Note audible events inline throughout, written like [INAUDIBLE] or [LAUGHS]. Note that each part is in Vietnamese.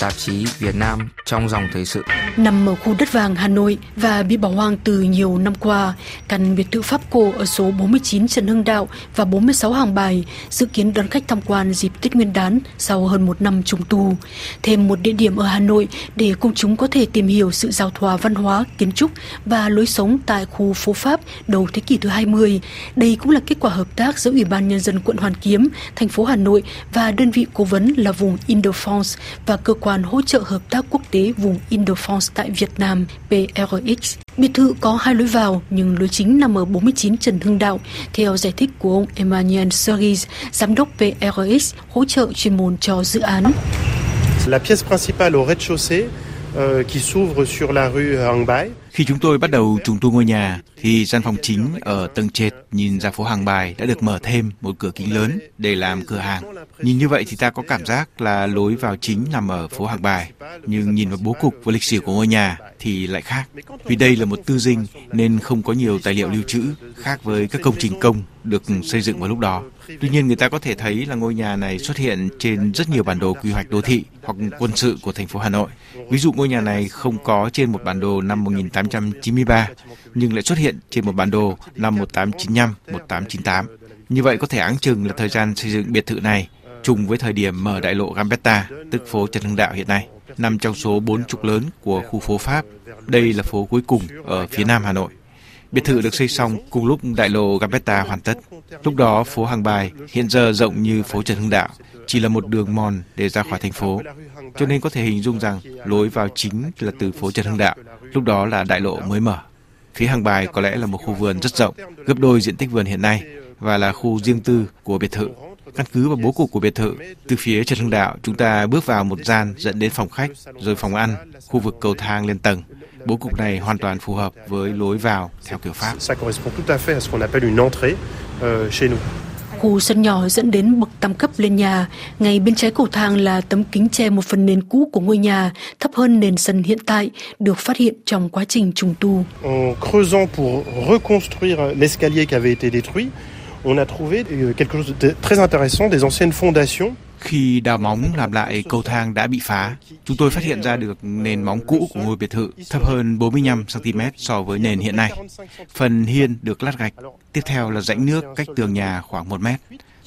tạp chí Việt Nam trong dòng thời sự. Nằm ở khu đất vàng Hà Nội và bị bỏ hoang từ nhiều năm qua, căn biệt thự Pháp cổ ở số 49 Trần Hưng Đạo và 46 Hàng Bài dự kiến đón khách tham quan dịp Tết Nguyên đán sau hơn một năm trùng tu. Thêm một địa điểm ở Hà Nội để công chúng có thể tìm hiểu sự giao thoa văn hóa, kiến trúc và lối sống tại khu phố Pháp đầu thế kỷ thứ 20. Đây cũng là kết quả hợp tác giữa Ủy ban Nhân dân quận Hoàn Kiếm, thành phố Hà Nội và đơn vị cố vấn là vùng Indo-France và cơ quan hỗ trợ hợp tác quốc tế vùng Tại Việt Nam PRX. Biệt thự có hai lối vào nhưng lối chính nằm ở 49 Trần Hưng Đạo, theo giải thích của ông Emmanuel Sergis, giám đốc PRX hỗ trợ chuyên môn cho dự án. La pièce principale au rez-de-chaussée Ờ, qui s'ouvre sur la rue Hàng khi chúng tôi bắt đầu trùng tu ngôi nhà, thì gian phòng chính ở tầng trệt nhìn ra phố Hàng Bài đã được mở thêm một cửa kính lớn để làm cửa hàng. Nhìn như vậy thì ta có cảm giác là lối vào chính nằm ở phố Hàng Bài, nhưng nhìn vào bố cục và lịch sử của ngôi nhà thì lại khác. Vì đây là một tư dinh nên không có nhiều tài liệu lưu trữ, khác với các công trình công được xây dựng vào lúc đó. Tuy nhiên người ta có thể thấy là ngôi nhà này xuất hiện trên rất nhiều bản đồ quy hoạch đô thị hoặc quân sự của thành phố Hà Nội. Ví dụ ngôi nhà này không có trên một bản đồ năm 1893 nhưng lại xuất hiện trên một bản đồ năm 1895, 1898. Như vậy có thể áng chừng là thời gian xây dựng biệt thự này trùng với thời điểm mở đại lộ Gambetta, tức phố Trần Hưng Đạo hiện nay, nằm trong số bốn trục lớn của khu phố Pháp. Đây là phố cuối cùng ở phía nam Hà Nội. Biệt thự được xây xong cùng lúc đại lộ Gambetta hoàn tất. Lúc đó phố Hàng Bài hiện giờ rộng như phố Trần Hưng Đạo, chỉ là một đường mòn để ra khỏi thành phố. Cho nên có thể hình dung rằng lối vào chính là từ phố Trần Hưng Đạo, lúc đó là đại lộ mới mở. Phía Hàng Bài có lẽ là một khu vườn rất rộng, gấp đôi diện tích vườn hiện nay và là khu riêng tư của biệt thự. Căn cứ vào bố cục của biệt thự, từ phía Trần Hưng Đạo chúng ta bước vào một gian dẫn đến phòng khách, rồi phòng ăn, khu vực cầu thang lên tầng. Bố cục này hoàn toàn phù hợp với lối vào theo kiểu Pháp. Khu sân nhỏ dẫn đến bậc tam cấp lên nhà. Ngay bên trái cầu thang là tấm kính che một phần nền cũ của ngôi nhà, thấp hơn nền sân hiện tại, được phát hiện trong quá trình trùng tu. En creusant pour reconstruire l'escalier qui avait été détruit, on a trouvé euh, quelque chose de très intéressant, des anciennes fondations khi đào móng làm lại cầu thang đã bị phá, chúng tôi phát hiện ra được nền móng cũ của ngôi biệt thự thấp hơn 45 cm so với nền hiện nay. Phần hiên được lát gạch. Tiếp theo là rãnh nước cách tường nhà khoảng 1 mét.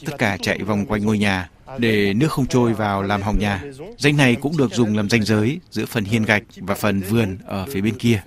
Tất cả chạy vòng quanh ngôi nhà để nước không trôi vào làm hỏng nhà. Danh này cũng được dùng làm ranh giới giữa phần hiên gạch và phần vườn ở phía bên kia.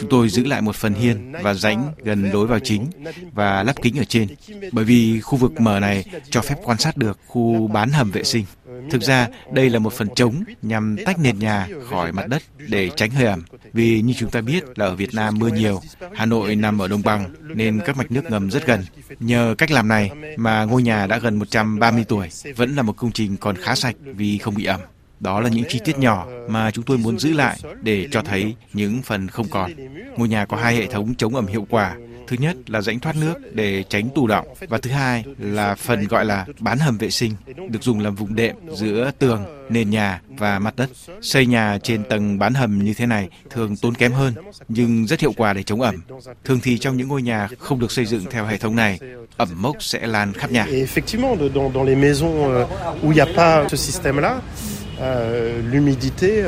Chúng tôi giữ lại một phần hiên và rãnh gần lối vào chính và lắp kính ở trên, bởi vì khu vực mở này cho phép quan sát được khu bán hầm vệ sinh. Thực ra, đây là một phần trống nhằm tách nền nhà khỏi mặt đất để tránh hơi ẩm. Vì như chúng ta biết là ở Việt Nam mưa nhiều, Hà Nội nằm ở đồng bằng nên các mạch nước ngầm rất gần. Nhờ cách làm này mà ngôi nhà đã gần 130 tuổi vẫn là một công trình còn khá sạch vì không bị ẩm. Đó là những chi tiết nhỏ mà chúng tôi muốn giữ lại để cho thấy những phần không còn. Ngôi nhà có hai hệ thống chống ẩm hiệu quả Thứ nhất là rãnh thoát nước để tránh tù động và thứ hai là phần gọi là bán hầm vệ sinh được dùng làm vùng đệm giữa tường, nền nhà và mặt đất. Xây nhà trên tầng bán hầm như thế này thường tốn kém hơn nhưng rất hiệu quả để chống ẩm. Thường thì trong những ngôi nhà không được xây dựng theo hệ thống này, ẩm mốc sẽ lan khắp nhà. L'humidité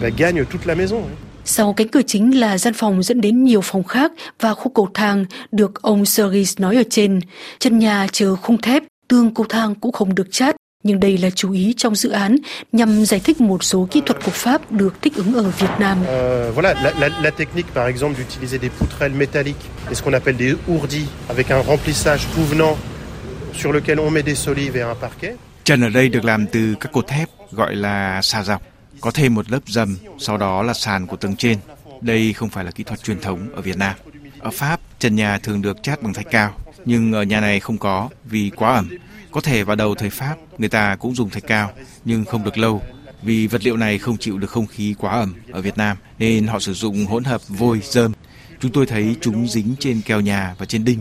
gagne toute la maison. Sau cánh cửa chính là gian phòng dẫn đến nhiều phòng khác và khu cầu thang được ông Sergis nói ở trên. Chân nhà chờ khung thép, tường cầu thang cũng không được chát. Nhưng đây là chú ý trong dự án nhằm giải thích một số kỹ thuật của Pháp được thích ứng ở Việt Nam. Euh, voilà, la, la, la technique par exemple d'utiliser des poutrelles métalliques et ce qu'on appelle des ourdis avec un remplissage pouvenant sur lequel on met des solives et un parquet. Chân ở đây được làm từ các cột thép gọi là xà dọc có thêm một lớp dầm, sau đó là sàn của tầng trên. Đây không phải là kỹ thuật truyền thống ở Việt Nam. Ở Pháp, trần nhà thường được chát bằng thạch cao, nhưng ở nhà này không có vì quá ẩm. Có thể vào đầu thời Pháp, người ta cũng dùng thạch cao, nhưng không được lâu vì vật liệu này không chịu được không khí quá ẩm ở Việt Nam nên họ sử dụng hỗn hợp vôi, dơm. Chúng tôi thấy chúng dính trên keo nhà và trên đinh.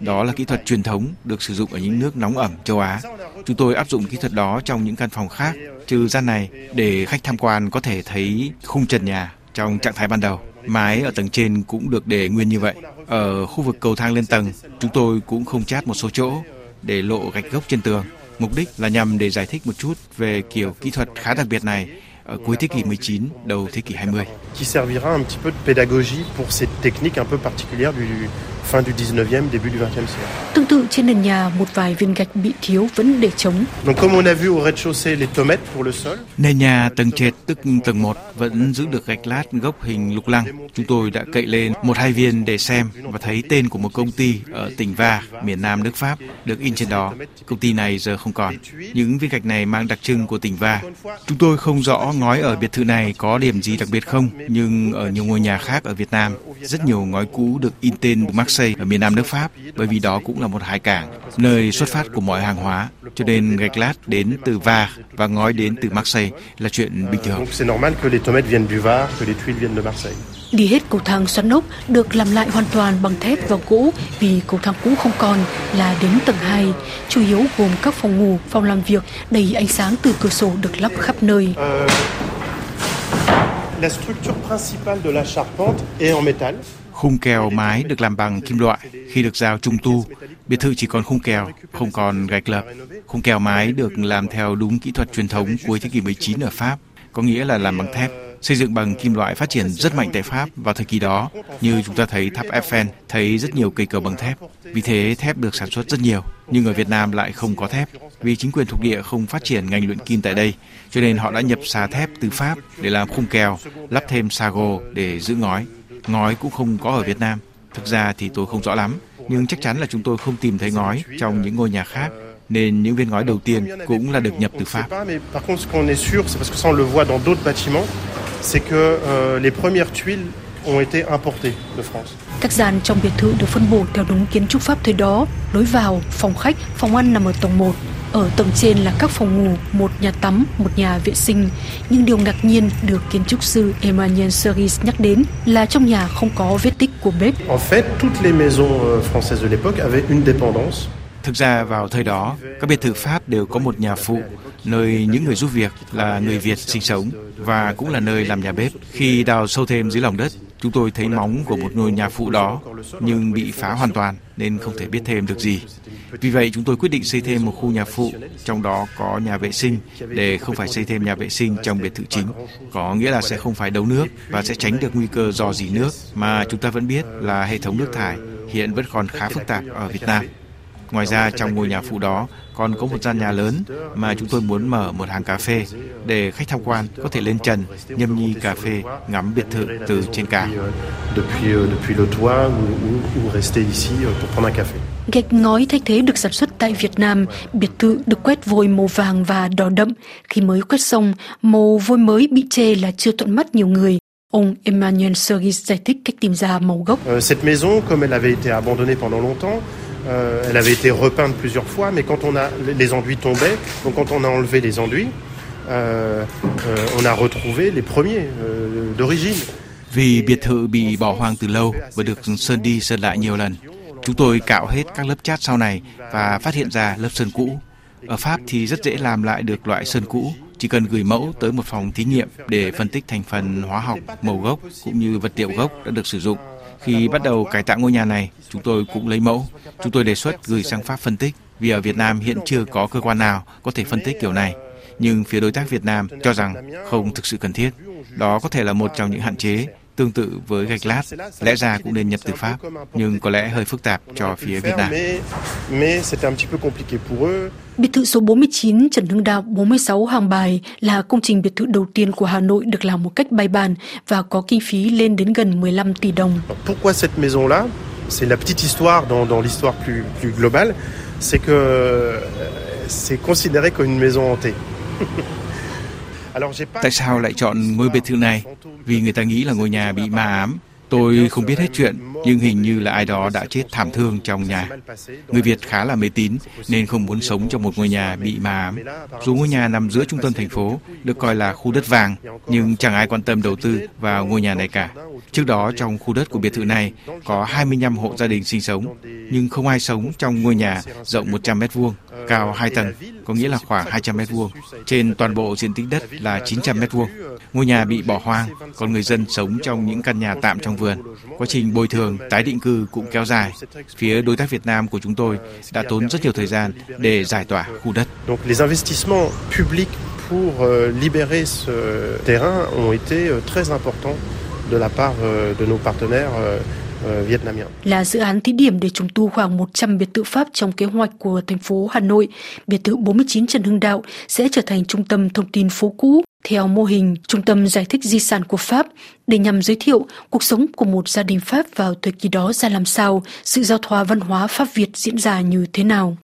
Đó là kỹ thuật truyền thống được sử dụng ở những nước nóng ẩm châu Á. Chúng tôi áp dụng kỹ thuật đó trong những căn phòng khác trừ gian này để khách tham quan có thể thấy khung trần nhà trong trạng thái ban đầu. Mái ở tầng trên cũng được để nguyên như vậy. Ở khu vực cầu thang lên tầng, chúng tôi cũng không chát một số chỗ để lộ gạch gốc trên tường. Mục đích là nhằm để giải thích một chút về kiểu kỹ thuật khá đặc biệt này ở cuối thế kỷ 19, đầu thế kỷ 20. Qui servira un petit peu de pédagogie pour cette technique un peu particulière du fin du 19e, début du 20e siècle. Tương tự trên nền nhà, một vài viên gạch bị thiếu vẫn để trống. Donc comme on a vu au rez-de-chaussée les tomates pour le sol. Nền nhà tầng trệt tức tầng 1 vẫn giữ được gạch lát gốc hình lục lăng. Chúng tôi đã cậy lên một hai viên để xem và thấy tên của một công ty ở tỉnh Va, miền Nam nước Pháp được in trên đó. Công ty này giờ không còn. Những viên gạch này mang đặc trưng của tỉnh Va. Chúng tôi không rõ ngói ở biệt thự này có điểm gì đặc biệt không, nhưng ở nhiều ngôi nhà khác ở Việt Nam, rất nhiều ngói cũ được in tên Marseille ở miền Nam nước Pháp, bởi vì đó cũng là một hải cảng, nơi xuất phát của mọi hàng hóa. Cho nên gạch lát đến từ Va và ngói đến từ Marseille là chuyện bình thường. Var. Đi hết cầu thang xoắn ốc được làm lại hoàn toàn bằng thép và gỗ vì cầu thang cũ không còn là đến tầng 2, chủ yếu gồm các phòng ngủ, phòng làm việc đầy ánh sáng từ cửa sổ được lắp khắp nơi. La structure principale de la charpente est en métal. Khung kèo mái được làm bằng kim loại. Khi được giao trung tu, biệt thự chỉ còn khung kèo, không còn gạch lợp. Khung kèo mái được làm theo đúng kỹ thuật truyền thống cuối thế kỷ 19 ở Pháp, có nghĩa là làm bằng thép. Xây dựng bằng kim loại phát triển rất mạnh tại Pháp vào thời kỳ đó, như chúng ta thấy tháp Eiffel, thấy rất nhiều cây cầu bằng thép. Vì thế thép được sản xuất rất nhiều, nhưng ở Việt Nam lại không có thép. Vì chính quyền thuộc địa không phát triển ngành luyện kim tại đây, cho nên họ đã nhập xà thép từ Pháp để làm khung kèo, lắp thêm xà gồ để giữ ngói. Ngói cũng không có ở Việt Nam. Thực ra thì tôi không rõ lắm, nhưng chắc chắn là chúng tôi không tìm thấy ngói trong những ngôi nhà khác, nên những viên ngói đầu tiên cũng là được nhập từ Pháp c'est que euh, les premières tuiles ont été importées de France. Các gian trong biệt thự được phân bổ theo đúng kiến trúc Pháp thời đó. Lối vào, phòng khách, phòng ăn nằm ở tầng 1. Ở tầng trên là các phòng ngủ, một nhà tắm, một nhà vệ sinh. Nhưng điều ngạc nhiên được kiến trúc sư Emmanuel Cerise nhắc đến là trong nhà không có vết tích của bếp. En fait, toutes les maisons euh, françaises de l'époque avaient une dépendance. Thực ra vào thời đó, các biệt thự Pháp đều có một nhà phụ, nơi những người giúp việc là người Việt sinh sống và cũng là nơi làm nhà bếp. Khi đào sâu thêm dưới lòng đất, chúng tôi thấy móng của một ngôi nhà phụ đó, nhưng bị phá hoàn toàn nên không thể biết thêm được gì. Vì vậy chúng tôi quyết định xây thêm một khu nhà phụ, trong đó có nhà vệ sinh để không phải xây thêm nhà vệ sinh trong biệt thự chính. Có nghĩa là sẽ không phải đấu nước và sẽ tránh được nguy cơ dò dỉ nước mà chúng ta vẫn biết là hệ thống nước thải hiện vẫn còn khá phức tạp ở Việt Nam. Ngoài ra trong ngôi nhà phụ đó còn có một gian nhà lớn mà chúng tôi muốn mở một hàng cà phê để khách tham quan có thể lên trần nhâm nhi cà phê ngắm biệt thự từ trên cao. Depuis, euh, euh. Gạch ngói thay thế được sản xuất tại Việt Nam, biệt thự được quét vôi màu vàng và đỏ đậm. Khi mới quét xong, màu vôi mới bị chê là chưa thuận mắt nhiều người. Ông Emmanuel Cerise giải thích cách tìm ra màu gốc. Euh, cette maison, comme elle avait été abandonnée pendant longtemps, euh, elle avait été repeinte plusieurs fois, mais quand on a les enduits tombaient, donc quand on a enlevé les enduits, euh, euh, on a retrouvé les premiers euh, d'origine. Vì biệt thự bị bỏ hoang từ lâu và được sơn đi sơn lại nhiều lần, chúng tôi cạo hết các lớp chát sau này và phát hiện ra lớp sơn cũ. Ở Pháp thì rất dễ làm lại được loại sơn cũ, chỉ cần gửi mẫu tới một phòng thí nghiệm để phân tích thành phần hóa học, màu gốc cũng như vật liệu gốc đã được sử dụng. Khi bắt đầu cải tạo ngôi nhà này, chúng tôi cũng lấy mẫu. Chúng tôi đề xuất gửi sang Pháp phân tích vì ở Việt Nam hiện chưa có cơ quan nào có thể phân tích kiểu này. Nhưng phía đối tác Việt Nam cho rằng không thực sự cần thiết. Đó có thể là một trong những hạn chế tương tự với gạch lát, lẽ ra cũng nên nhập từ Pháp, nhưng có lẽ hơi phức tạp cho phía Việt Nam. Biệt thự số 49 Trần Hưng Đạo 46 Hàng Bài là công trình biệt thự đầu tiên của Hà Nội được làm một cách bài bản và có kinh phí lên đến gần 15 tỷ đồng. Alors, pourquoi cette maison-là C'est la petite histoire dans, dans l'histoire plus, plus globale, c'est que euh, c'est considéré comme une maison hantée. [LAUGHS] Tại sao lại chọn ngôi biệt thự này? Vì người ta nghĩ là ngôi nhà bị ma ám. Tôi không biết hết chuyện, nhưng hình như là ai đó đã chết thảm thương trong nhà. Người Việt khá là mê tín nên không muốn sống trong một ngôi nhà bị ma ám. Dù ngôi nhà nằm giữa trung tâm thành phố, được coi là khu đất vàng, nhưng chẳng ai quan tâm đầu tư vào ngôi nhà này cả. Trước đó trong khu đất của biệt thự này có 25 hộ gia đình sinh sống, nhưng không ai sống trong ngôi nhà rộng 100 mét vuông, cao 2 tầng, có nghĩa là khoảng 200 mét vuông. Trên toàn bộ diện tích đất là 900 mét vuông. Ngôi nhà bị bỏ hoang, còn người dân sống trong những căn nhà tạm trong vườn. Quá trình bồi thường, tái định cư cũng kéo dài. Phía đối tác Việt Nam của chúng tôi đã tốn rất nhiều thời gian để giải tỏa khu đất. Donc les investissements publics pour euh, libérer ce terrain ont été euh, très importants de la part euh, de nos partenaires vietnamiens. Là dự án thí điểm để trùng tu khoảng 100 biệt thự Pháp trong kế hoạch của thành phố Hà Nội, biệt thự 49 Trần Hưng Đạo sẽ trở thành trung tâm thông tin phố cũ theo mô hình Trung tâm Giải thích Di sản của Pháp để nhằm giới thiệu cuộc sống của một gia đình Pháp vào thời kỳ đó ra làm sao, sự giao thoa văn hóa Pháp-Việt diễn ra như thế nào.